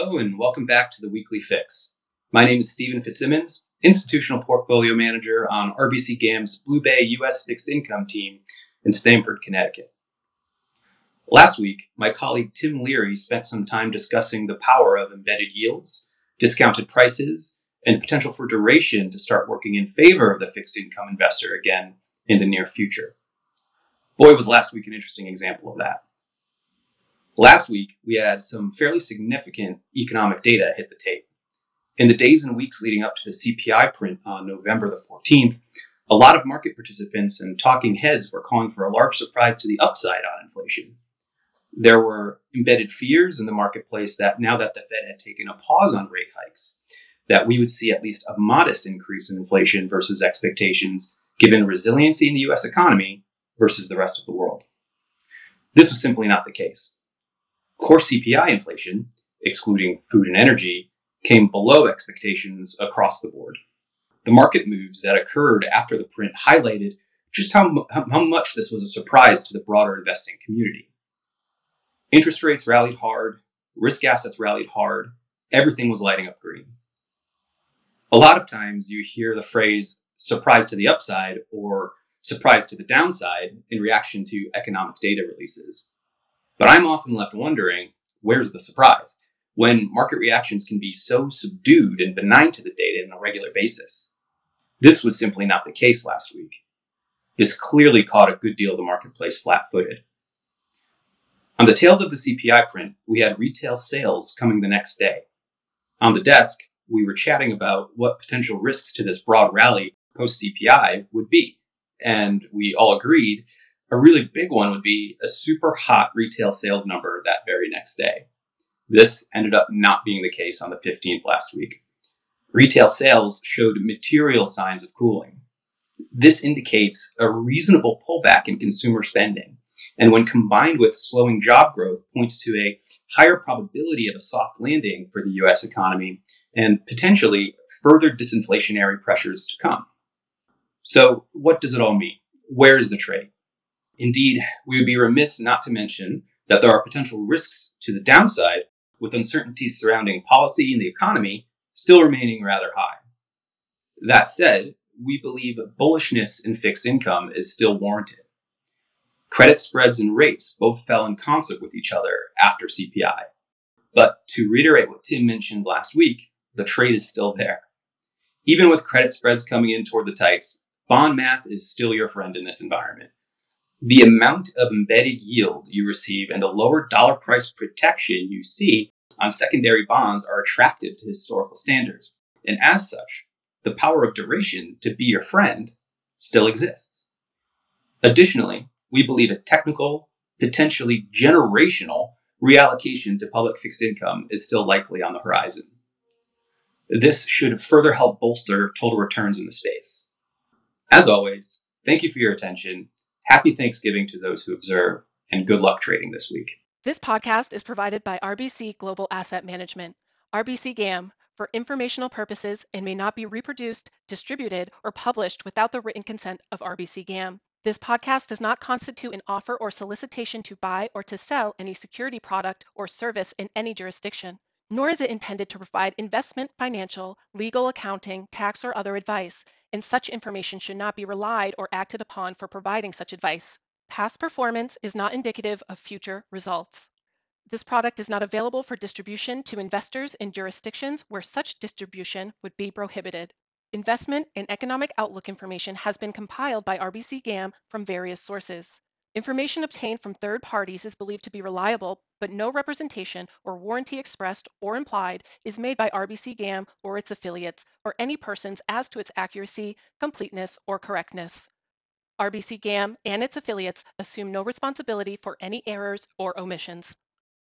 hello, and welcome back to the Weekly Fix. My name is Stephen Fitzsimmons, Institutional Portfolio Manager on RBC GAM's Blue Bay U.S. Fixed Income Team in Stamford, Connecticut. Last week, my colleague Tim Leary spent some time discussing the power of embedded yields, discounted prices, and the potential for duration to start working in favor of the fixed income investor again in the near future. Boy, was last week an interesting example of that. Last week, we had some fairly significant economic data hit the tape. In the days and weeks leading up to the CPI print on November the 14th, a lot of market participants and talking heads were calling for a large surprise to the upside on inflation. There were embedded fears in the marketplace that now that the Fed had taken a pause on rate hikes, that we would see at least a modest increase in inflation versus expectations, given resiliency in the US economy versus the rest of the world. This was simply not the case. Core CPI inflation, excluding food and energy, came below expectations across the board. The market moves that occurred after the print highlighted just how, how much this was a surprise to the broader investing community. Interest rates rallied hard, risk assets rallied hard, everything was lighting up green. A lot of times you hear the phrase surprise to the upside or surprise to the downside in reaction to economic data releases. But I'm often left wondering where's the surprise when market reactions can be so subdued and benign to the data on a regular basis? This was simply not the case last week. This clearly caught a good deal of the marketplace flat footed. On the tails of the CPI print, we had retail sales coming the next day. On the desk, we were chatting about what potential risks to this broad rally post CPI would be. And we all agreed a really big one would be a super hot retail sales number that very next day. This ended up not being the case on the 15th last week. Retail sales showed material signs of cooling. This indicates a reasonable pullback in consumer spending, and when combined with slowing job growth, points to a higher probability of a soft landing for the US economy and potentially further disinflationary pressures to come. So, what does it all mean? Where is the trade? Indeed, we would be remiss not to mention that there are potential risks to the downside with uncertainties surrounding policy and the economy still remaining rather high. That said, we believe bullishness in fixed income is still warranted. Credit spreads and rates both fell in concert with each other after CPI. But to reiterate what Tim mentioned last week, the trade is still there. Even with credit spreads coming in toward the tights, bond math is still your friend in this environment the amount of embedded yield you receive and the lower dollar price protection you see on secondary bonds are attractive to historical standards. And as such, the power of duration to be your friend still exists. Additionally, we believe a technical, potentially generational reallocation to public fixed income is still likely on the horizon. This should further help bolster total returns in the space. As always, thank you for your attention Happy Thanksgiving to those who observe, and good luck trading this week. This podcast is provided by RBC Global Asset Management, RBC GAM, for informational purposes and may not be reproduced, distributed, or published without the written consent of RBC GAM. This podcast does not constitute an offer or solicitation to buy or to sell any security product or service in any jurisdiction, nor is it intended to provide investment, financial, legal, accounting, tax, or other advice and such information should not be relied or acted upon for providing such advice. Past performance is not indicative of future results. This product is not available for distribution to investors in jurisdictions where such distribution would be prohibited. Investment and economic outlook information has been compiled by RBC GAM from various sources. Information obtained from third parties is believed to be reliable, but no representation or warranty expressed or implied is made by RBC GAM or its affiliates or any persons as to its accuracy, completeness, or correctness. RBC GAM and its affiliates assume no responsibility for any errors or omissions.